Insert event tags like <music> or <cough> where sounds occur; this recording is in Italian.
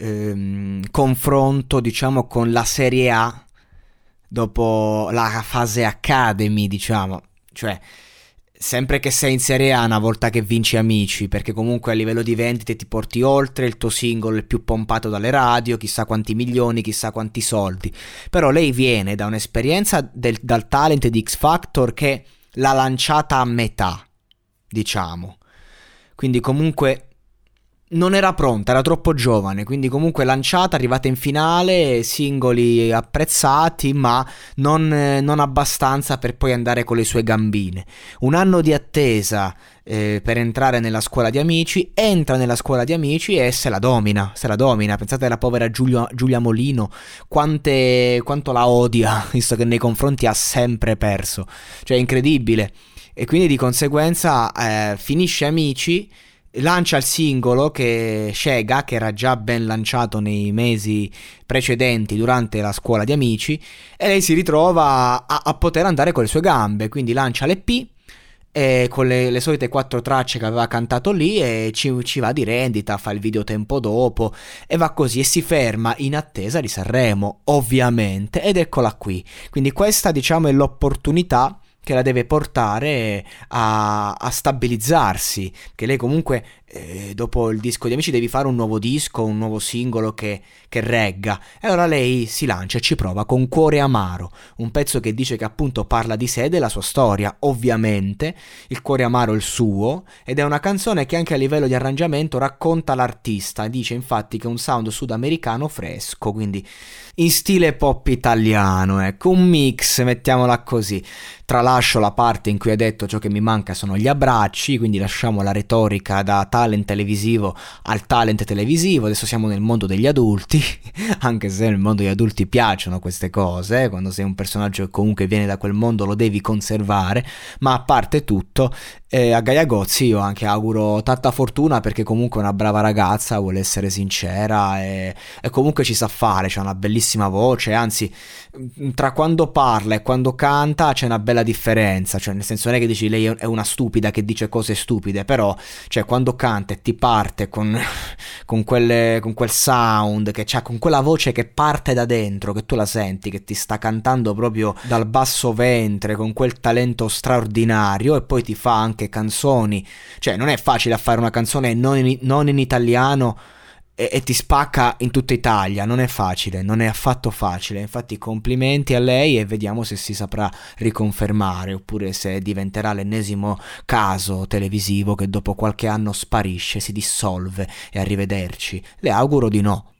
ehm, confronto, diciamo, con la Serie A dopo la fase Academy, diciamo. Cioè, sempre che sei in Serie A una volta che vinci amici, perché comunque a livello di vendite ti porti oltre, il tuo singolo è più pompato dalle radio, chissà quanti milioni, chissà quanti soldi. Però lei viene da un'esperienza del, dal talent di X Factor che l'ha lanciata a metà, diciamo. Quindi comunque non era pronta, era troppo giovane, quindi comunque lanciata, arrivata in finale, singoli apprezzati, ma non, non abbastanza per poi andare con le sue gambine. Un anno di attesa eh, per entrare nella scuola di amici, entra nella scuola di amici e se la domina, se la domina. Pensate alla povera Giulia, Giulia Molino, quante, quanto la odia, <laughs> visto che nei confronti ha sempre perso. Cioè è incredibile e quindi di conseguenza eh, finisce Amici, lancia il singolo che Shega, che era già ben lanciato nei mesi precedenti durante la scuola di Amici, e lei si ritrova a, a poter andare con le sue gambe, quindi lancia l'EP e con le, le, solite quattro tracce che aveva cantato lì e ci, ci, va di rendita, fa il video tempo dopo e va così e si ferma in attesa di Sanremo, ovviamente, ed eccola qui. Quindi questa diciamo è l'opportunità che la deve portare a, a stabilizzarsi, che lei comunque eh, dopo il disco di Amici devi fare un nuovo disco, un nuovo singolo che, che, regga. E allora lei si lancia e ci prova con Cuore Amaro, un pezzo che dice che appunto parla di sé e della sua storia. Ovviamente il Cuore Amaro è il suo ed è una canzone che anche a livello di arrangiamento racconta l'artista. Dice infatti che è un sound sudamericano fresco, quindi in stile pop italiano, ecco, un mix, mettiamola così. Tralascio la parte in cui ha detto ciò che mi manca sono gli abbracci, quindi lasciamo la retorica da talent televisivo al talent televisivo, adesso siamo nel mondo degli adulti, <laughs> anche se nel mondo degli adulti piacciono queste cose, quando sei un personaggio che comunque viene da quel mondo lo devi conservare, ma a parte tutto, eh, a Gaia Gozzi io anche auguro tanta fortuna perché comunque è una brava ragazza, vuole essere sincera e, e comunque ci sa fare, c'ha una bellissima voce, anzi tra quando parla e quando canta c'è una bella differenza, cioè nel senso non è che dici lei è una stupida che dice cose stupide, però cioè quando canta e ti parte con, <laughs> con, quelle, con quel sound, che c'ha, con quella voce che parte da dentro, che tu la senti, che ti sta cantando proprio dal basso ventre, con quel talento straordinario e poi ti fa anche canzoni, cioè non è facile fare una canzone non in, non in italiano e, e, ti spacca in tutta Italia. Non è facile, non è affatto facile. Infatti, complimenti a lei e vediamo se si saprà riconfermare oppure se diventerà l'ennesimo caso televisivo che dopo qualche anno sparisce, si dissolve e arrivederci. Le auguro di no.